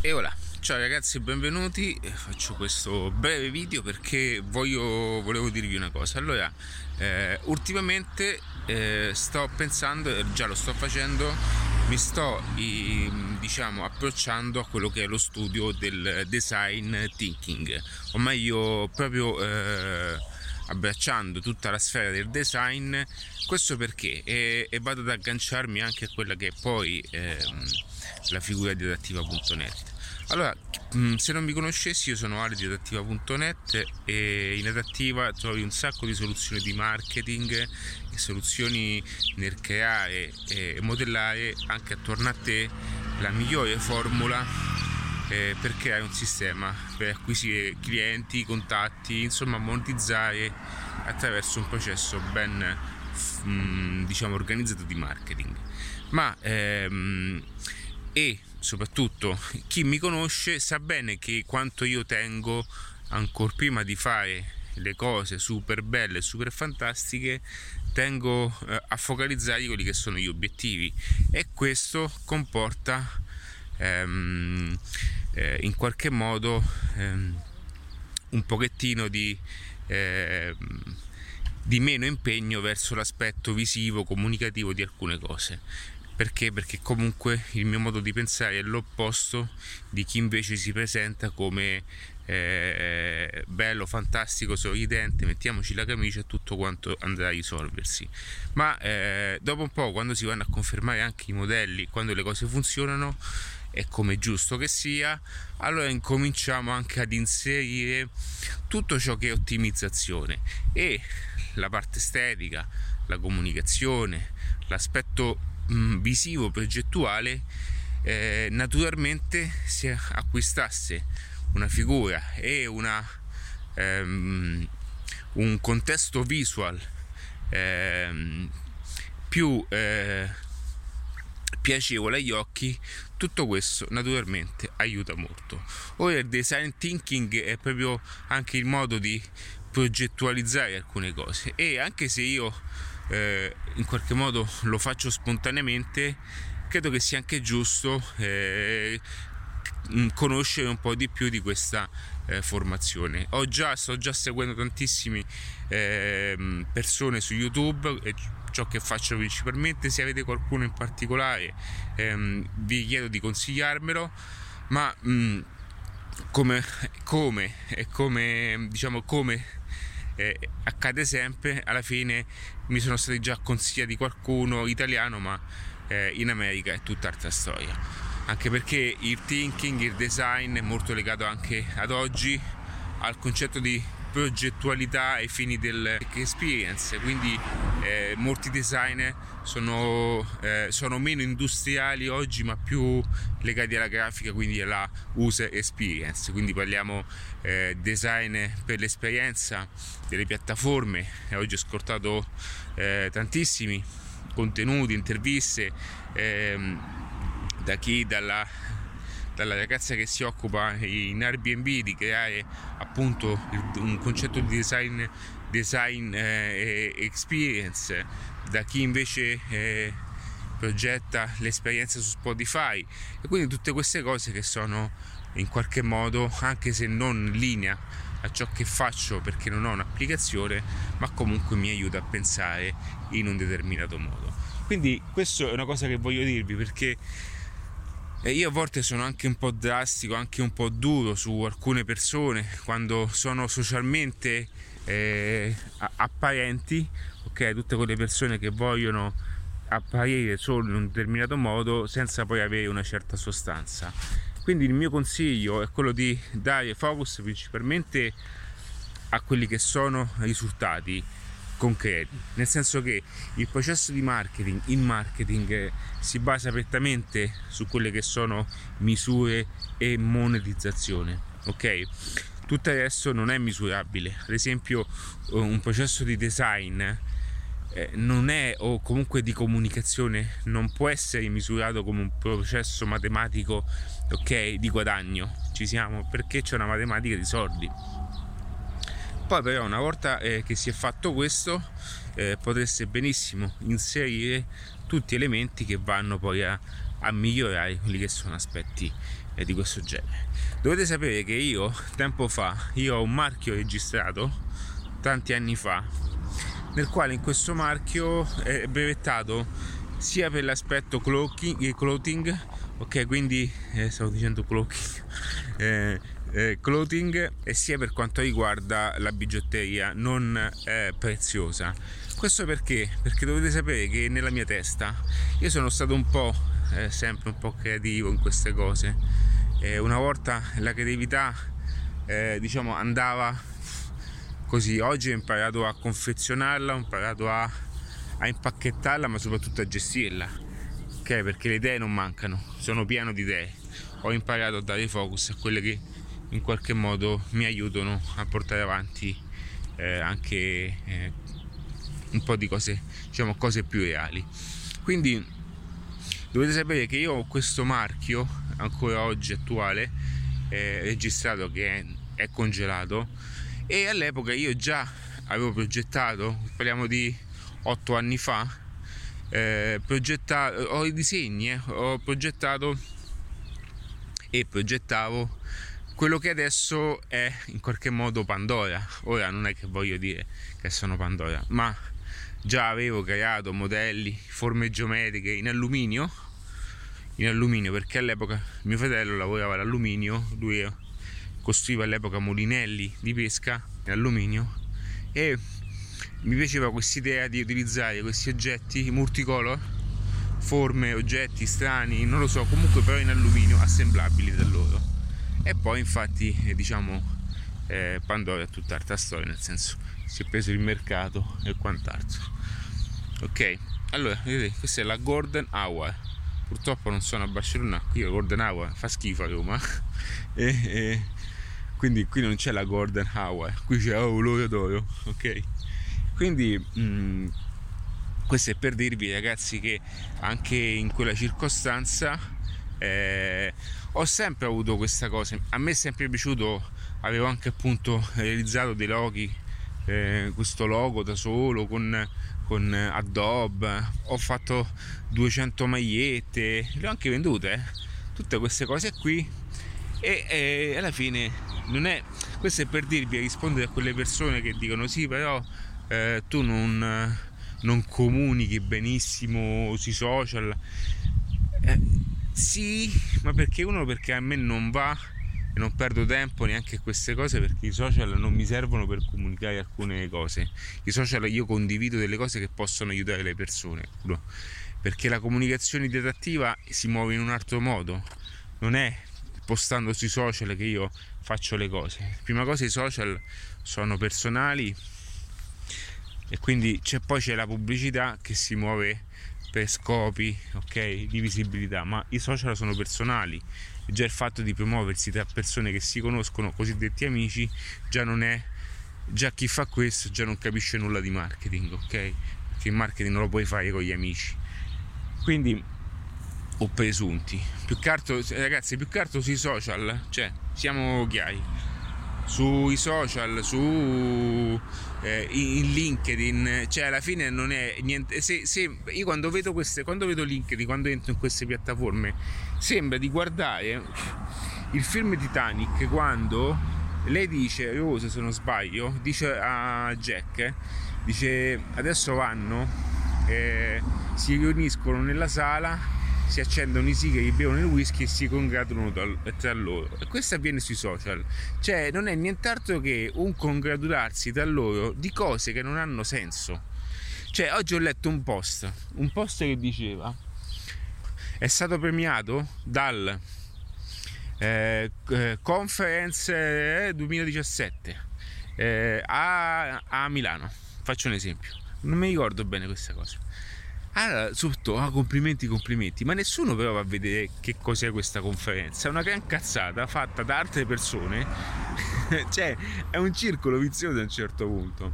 E ora, ciao ragazzi, benvenuti. Faccio questo breve video perché voglio, volevo dirvi una cosa. Allora, eh, ultimamente eh, sto pensando, eh, già lo sto facendo, mi sto diciamo approcciando a quello che è lo studio del design thinking, o meglio proprio eh, abbracciando tutta la sfera del design. Questo perché? E, e vado ad agganciarmi anche a quella che è poi ehm, la figura di adattiva.net. Allora, mm, se non mi conoscessi, io sono Ale di adattiva.net e in adattiva trovi un sacco di soluzioni di marketing e soluzioni nel creare e modellare anche attorno a te la migliore formula eh, per creare un sistema per acquisire clienti, contatti, insomma monetizzare attraverso un processo ben mm, diciamo organizzato di marketing. Ma ehm, e soprattutto chi mi conosce sa bene che quanto io tengo ancora prima di fare le cose super belle, super fantastiche, tengo eh, a focalizzare quelli che sono gli obiettivi e questo comporta ehm, eh, in qualche modo ehm, un pochettino di, eh, di meno impegno verso l'aspetto visivo, comunicativo di alcune cose perché? Perché comunque il mio modo di pensare è l'opposto di chi invece si presenta come eh, bello, fantastico, sorridente, mettiamoci la camicia e tutto quanto andrà a risolversi. Ma eh, dopo un po', quando si vanno a confermare anche i modelli, quando le cose funzionano, è come giusto che sia, allora incominciamo anche ad inserire tutto ciò che è ottimizzazione e la parte estetica, la comunicazione, l'aspetto mh, mm, visivo progettuale eh, naturalmente si acquistasse una figura e una, ehm, un contesto visual ehm, più eh, piacevole agli occhi, tutto questo naturalmente aiuta molto. Ora il design thinking è proprio anche il modo di progettualizzare alcune cose e anche se io eh, in qualche modo lo faccio spontaneamente, credo che sia anche giusto eh, conoscere un po' di più di questa eh, formazione. Ho già, sto già seguendo tantissime eh, persone su YouTube e ciò che faccio principalmente. Se avete qualcuno in particolare, ehm, vi chiedo di consigliarmelo. Ma mh, mm, come, come, come, diciamo, come eh, accade sempre, alla fine mi sono stati già consigliati qualcuno italiano, ma eh, in America è tutt'altra storia. Anche perché il thinking, il design è molto legato anche ad oggi al concetto di progettualità ai fini del experience, quindi eh, molti designer sono, eh, sono, meno industriali oggi ma più legati alla grafica, quindi alla user experience, quindi parliamo eh, design per l'esperienza delle piattaforme, oggi ho scortato eh, tantissimi contenuti, interviste ehm, da chi? Dalla dalla ragazza che si occupa in Airbnb di creare appunto un concetto di design, design eh, experience, da chi invece eh, progetta l'esperienza su Spotify e quindi tutte queste cose che sono in qualche modo, anche se non in linea a ciò che faccio perché non ho un'applicazione, ma comunque mi aiuta a pensare in un determinato modo. Quindi questo è una cosa che voglio dirvi perché e io a volte sono anche un po' drastico, anche un po' duro su alcune persone quando sono socialmente eh, apparenti, ok? Tutte quelle persone che vogliono apparire solo in un determinato modo senza poi avere una certa sostanza. Quindi il mio consiglio è quello di dare focus principalmente a quelli che sono risultati concreti, nel senso che il processo di marketing, il marketing si basa prettamente su quelle che sono misure e monetizzazione, ok? Tutto il resto non è misurabile, ad esempio un processo di design eh, non è o comunque di comunicazione non può essere misurato come un processo matematico ok di guadagno. Ci siamo perché c'è una matematica di soldi poi però una volta eh, che si è fatto questo eh, potreste benissimo inserire tutti elementi che vanno poi a, a migliorare quelli che sono aspetti e di questo genere. Dovete sapere che io tempo fa io ho un marchio registrato tanti anni fa nel quale in questo marchio è brevettato sia per l'aspetto cloaking, clothing ok quindi eh, stavo dicendo cloaking eh, clothing e sia per quanto riguarda la bigiotteria non eh, preziosa questo perché? Perché dovete sapere che nella mia testa io sono stato un po' eh, sempre un po' creativo in queste cose. Eh, una volta la creatività eh, diciamo andava così, oggi ho imparato a confezionarla, ho imparato a, a impacchettarla ma soprattutto a gestirla. Ok? Perché le idee non mancano, sono pieno di idee. Ho imparato a dare focus a quelle che in qualche modo mi aiutano a portare avanti eh, anche eh, un po' di cose, diciamo, cose più reali. Quindi dovete sapere che io ho questo marchio ancora oggi attuale, eh, registrato che è, è congelato e all'epoca io già avevo progettato, parliamo di otto anni fa, eh, ho i disegni, eh, ho progettato e progettavo quello che adesso è in qualche modo Pandora. Ora non è che voglio dire che sono Pandora, ma già avevo creato modelli, forme geometriche in alluminio, in alluminio perché all'epoca mio fratello lavorava l'alluminio, lui costruiva all'epoca molinelli di pesca in alluminio e mi piaceva questa idea di utilizzare questi oggetti multicolor, forme, oggetti strani, non lo so, comunque però in alluminio assemblabili da loro. E poi infatti diciamo eh, Pandora è tutt'altra storia, nel senso si è preso il mercato e quant'altro. Ok, allora vedete, questa è la Golden Hour. Purtroppo non sono a Barcellona, qui la Golden Hour fa schifo a Roma. e, e, quindi qui non c'è la Golden Hour, qui c'è oh, d'oro, ok? Quindi mh, mm, questo è per dirvi ragazzi che anche in quella circostanza eh, ho sempre avuto questa cosa, a me è sempre piaciuto avevo anche appunto realizzato dei loghi eh, questo logo da solo con, con Adobe. Ho fatto 200 magliette le ho anche vendute eh? tutte queste cose qui. E, e, alla fine non è questo è per dirvi a rispondere a quelle persone che dicono sì però eh, tu non, non, comunichi benissimo sui social. Eh, sì ma perché uno perché a me non va e non perdo tempo neanche a queste cose perché i social non mi servono per comunicare alcune cose. I social io condivido delle cose che possono aiutare le persone, perché la comunicazione ideativa si muove in un altro modo, non è postando sui social che io faccio le cose. Prima cosa i social sono personali e quindi c'è poi c'è la pubblicità che si muove per scopi ok di visibilità ma i social sono personali già il fatto di promuoversi tra persone che si conoscono, cosiddetti amici, già non è già chi fa questo già non capisce nulla di marketing, ok? Perché il marketing non lo puoi fare con gli amici. Quindi o presunti. Più che altro, ragazzi, più che altro sui social, cioè, siamo chiari. Sui social, su eh, in LinkedIn, cioè alla fine non è niente. Se, se, io quando vedo queste, quando vedo LinkedIn, quando entro in queste piattaforme, sembra di guardare il film Titanic quando lei dice, Rose se non sbaglio, dice a Jack, dice adesso vanno, eh, si riuniscono nella sala si accendono i sigari, bevono il whisky e si congratulano tra loro. E questo avviene sui social. Cioè, non è nient'altro che un congratularsi tra loro di cose che non hanno senso. Cioè, oggi ho letto un post, un post che diceva è stato premiato dal eh, eh Conference 2017 eh, eh, a, a Milano. Faccio un esempio. Non mi ricordo bene questa cosa allora, sotto, ah, complimenti, complimenti, ma nessuno però va a vedere che cos'è questa conferenza. È una gran cazzata fatta da altre persone, cioè è un circolo vizioso a un certo punto.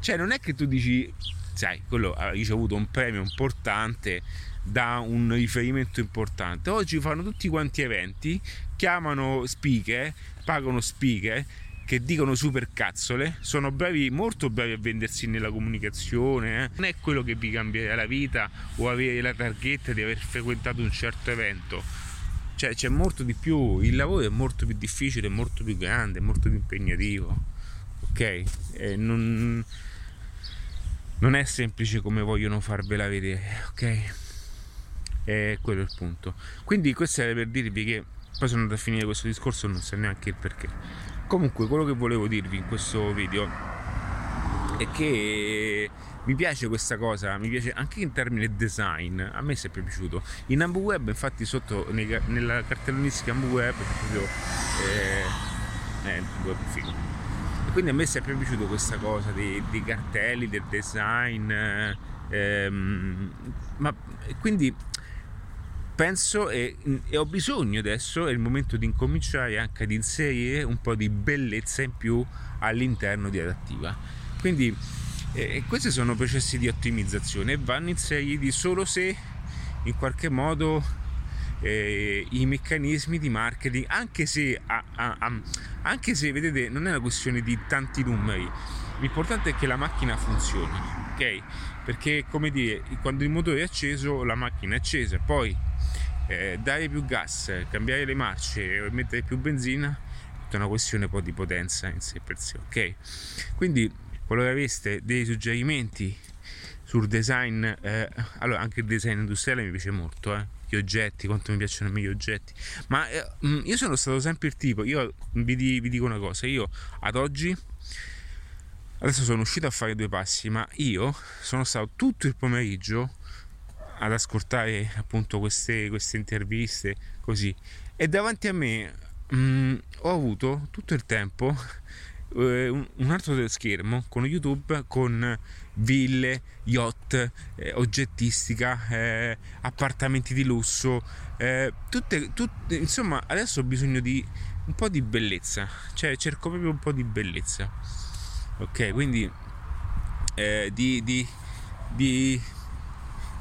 Cioè, non è che tu dici, sai, quello ha ricevuto un premio importante da un riferimento importante. Oggi fanno tutti quanti eventi, chiamano speaker, pagano speaker che dicono super cazzole, sono bravi, molto bravi a vendersi nella comunicazione, eh? non è quello che vi cambierà la vita o avere la targhetta di aver frequentato un certo evento. cioè c'è molto di più, il lavoro è molto più difficile, molto più grande, molto più impegnativo, ok? Non, non è semplice come vogliono farvela vedere, ok? E quello è il punto. Quindi questo era per dirvi che poi sono andato a finire questo discorso non so neanche il perché. Comunque quello che volevo dirvi in questo video è che mi piace questa cosa, mi piace anche in termini design, a me è sempre piaciuto. In Ambu Web, infatti, sotto nei, nella cartellonistica Ambu Web c'è proprio eh, eh, film. E quindi a me è sempre piaciuto questa cosa dei, dei cartelli, del design. Ehm, ma quindi penso e, e, ho bisogno adesso, è il momento di incominciare anche ad inserire un po' di bellezza in più all'interno di adattiva. Quindi e questi sono processi di ottimizzazione e vanno inseriti solo se in qualche modo eh, i meccanismi di marketing, anche se, a, a, a, anche se vedete non è una questione di tanti numeri, l'importante è che la macchina funzioni, ok? Perché come dire, quando il motore è acceso la macchina è accesa, poi eh, dare più gas, cambiare le marce e mettere più benzina è una questione poi di potenza in sé per sé, ok? Quindi qualora aveste dei suggerimenti sul design, eh, allora anche il design industriale mi piace molto, eh, gli oggetti, quanto mi piacciono me gli oggetti, ma eh, mm, io sono stato sempre il tipo, io vi, vi dico una cosa, io ad oggi adesso sono uscito a fare due passi, ma io sono stato tutto il pomeriggio ad ascoltare appunto queste, queste interviste così e davanti a me mh, mm, ho avuto tutto il tempo eh, un altro schermo con YouTube con ville, yacht, eh, oggettistica, eh, appartamenti di lusso, eh, tutte, tutte, insomma adesso ho bisogno di un po' di bellezza, cioè cerco proprio un po' di bellezza, ok? Quindi eh, di, di, di,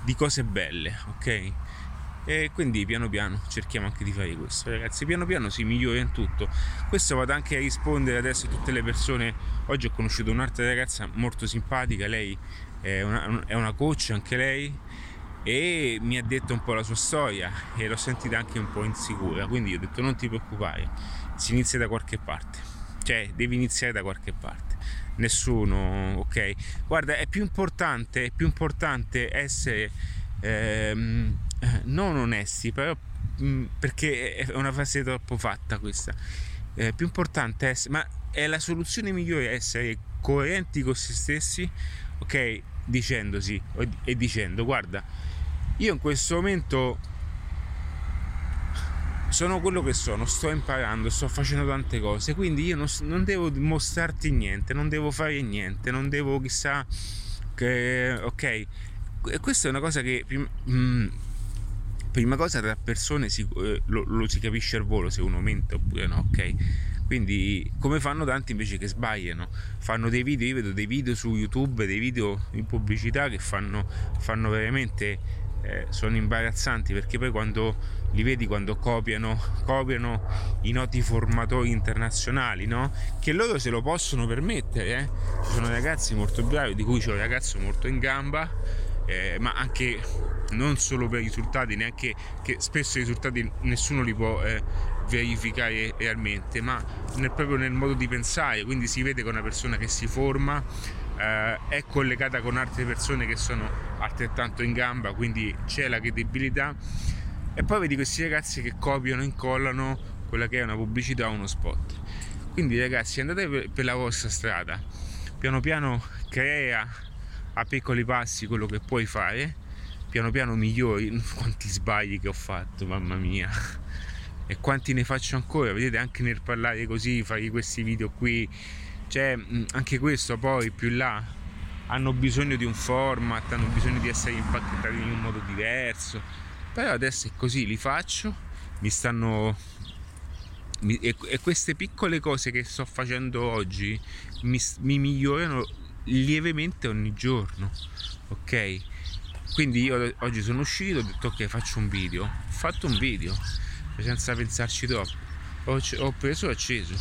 di cose belle, ok? e quindi piano piano cerchiamo anche di fare questo ragazzi. Piano piano si migliora in tutto. Questo vado anche a rispondere adesso a tutte le persone. Oggi ho conosciuto un'altra ragazza molto simpatica lei è una, è una coach anche lei e mi ha detto un po' la sua storia e l'ho sentita anche un po' insicura. Quindi ho detto non ti preoccupare si inizia da qualche parte. Cioè devi iniziare da qualche parte nessuno ok guarda è più importante è più importante essere ehm, eh, non onesti, però mh, mm, perché è una frase troppo fatta questa. Eh, più importante è essere, ma è la soluzione migliore essere coerenti con se stessi, ok? Dicendosi e dicendo, guarda, io in questo momento sono quello che sono, sto imparando, sto facendo tante cose, quindi io non, non devo mostrarti niente, non devo fare niente, non devo chissà che, ok? E questa è una cosa che mm, prima cosa tra persone si, eh, lo, lo, si capisce al volo se uno mente oppure no, ok? Quindi come fanno tanti invece che sbagliano, fanno dei video, io vedo dei video su YouTube, dei video in pubblicità che fanno, fanno veramente, eh, sono imbarazzanti perché poi quando li vedi quando copiano, copiano i noti formatori internazionali, no? Che loro se lo possono permettere, eh? Ci sono ragazzi molto bravi, di cui c'è un ragazzo molto in gamba, eh, ma anche non solo per i risultati, neanche che spesso i risultati nessuno li può eh, verificare realmente, ma nel, proprio nel modo di pensare, quindi si vede che una persona che si forma eh, è collegata con altre persone che sono altrettanto in gamba, quindi c'è la credibilità e poi vedi questi ragazzi che copiano, incollano quella che è una pubblicità o uno spot. Quindi ragazzi andate per la vostra strada, piano piano crea a piccoli passi quello che puoi fare piano piano migliori. Quanti sbagli che ho fatto, mamma mia. E quanti ne faccio ancora, vedete anche nel parlare così, fare questi video qui, cioè anche questo poi più là hanno bisogno di un format, hanno bisogno di essere impacchettati in un modo diverso, però adesso è così, li faccio, mi stanno e, queste piccole cose che sto facendo oggi mi, mi migliorano lievemente ogni giorno, ok? Quindi io oggi sono uscito, ho detto ok faccio un video, ho fatto un video senza pensarci troppo, ho, ho preso e acceso.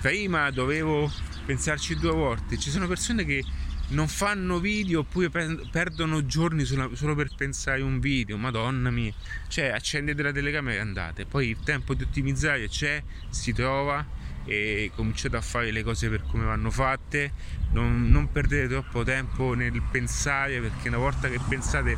Prima dovevo pensarci due volte, ci sono persone che non fanno video oppure perdono giorni solo per pensare a un video, madonna mia. Cioè, accendete la telecamera e andate. Poi il tempo di ottimizzare c'è, si trova e cominciate a fare le cose per come vanno fatte. Non, non perdete troppo tempo nel pensare perché una volta che pensate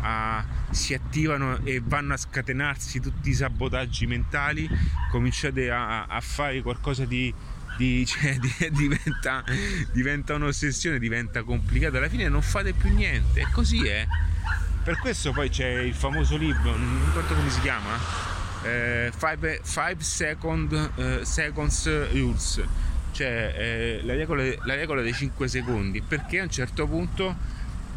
a, si attivano e vanno a scatenarsi tutti i sabotaggi mentali, cominciate a, a fare qualcosa di di, cioè, di, diventa, diventa un'ossessione, diventa complicato, alla fine non fate più niente, e così è. Per questo poi c'è il famoso libro, non ricordo come si chiama, 5 eh, second, eh, Seconds Rules, cioè eh, la, regola, la, regola, dei 5 secondi, perché a un certo punto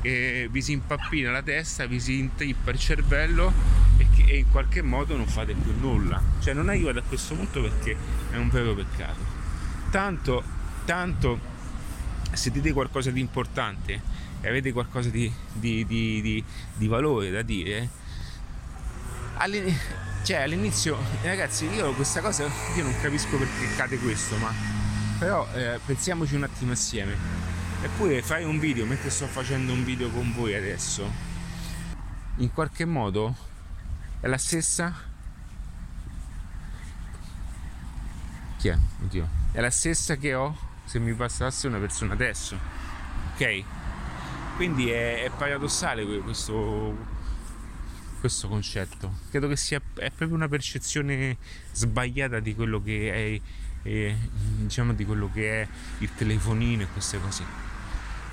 eh, vi si impappina la testa, vi si intrippa il cervello e, che, e in qualche modo non fate più nulla. Cioè non arrivate a questo punto perché è un vero peccato tanto, tanto se dite qualcosa di importante e avete qualcosa di, di, di, di valore da dire, all'inizio, cioè all'inizio, ragazzi, io questa cosa io non capisco perché cade questo, ma però eh, pensiamoci un attimo assieme. Eppure fare un video mentre sto facendo un video con voi adesso, in qualche modo è la stessa. Chi è? Oddio è la stessa che ho se mi passasse una persona adesso. Ok? Quindi è, è paradossale questo, questo concetto. Credo che sia proprio una percezione sbagliata di quello che è, è, diciamo di quello che è il telefonino e queste cose.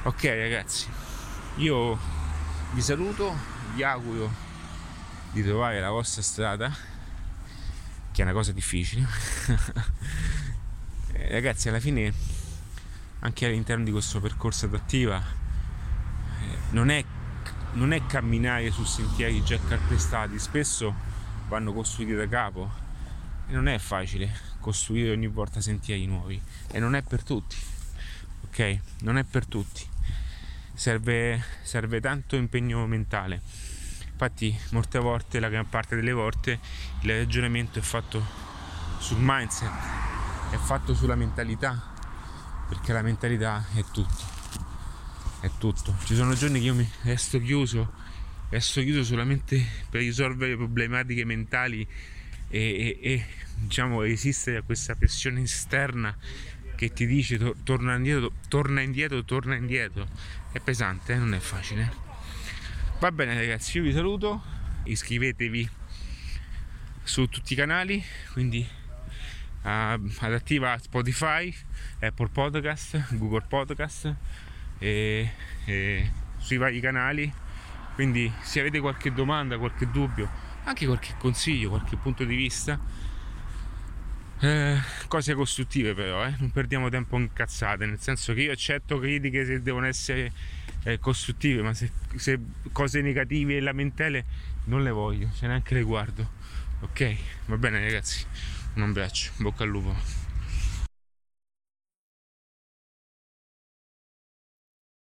Ok ragazzi, io vi saluto, vi auguro di trovare la vostra strada, che è una cosa difficile. Eh, ragazzi alla fine anche all'interno di questo percorso adattiva eh, non, è, non è camminare su sentieri già calpestati. Spesso vanno costruiti da capo. E non è facile costruire ogni volta sentieri nuovi. E non è per tutti ok? Non è per tutti. Serve, serve tanto impegno mentale. Infatti molte volte la gran parte delle volte il ragionamento è fatto sul mindset è fatto sulla mentalità, perché la mentalità è tutto. È tutto. Ci sono giorni che io mi resto chiuso, resto chiuso solamente per risolvere problematiche mentali e, e, e diciamo resistere a questa pressione esterna che ti dice to- torna indietro, torna indietro, torna indietro. È pesante, eh? non è facile. Va bene ragazzi, io vi saluto, iscrivetevi su tutti i canali, quindi adattiva Spotify, Apple Podcast, Google Podcast e, e sui vari canali. Quindi se avete qualche domanda, qualche dubbio, anche qualche consiglio, qualche punto di vista, eh, cose costruttive però, eh? non perdiamo tempo in cazzate, nel senso che io accetto critiche se devono essere eh, costruttive, ma se, se, cose negative e lamentele non le voglio, ce neanche le guardo. Ok, va bene ragazzi un abbraccio, bocca al lupo.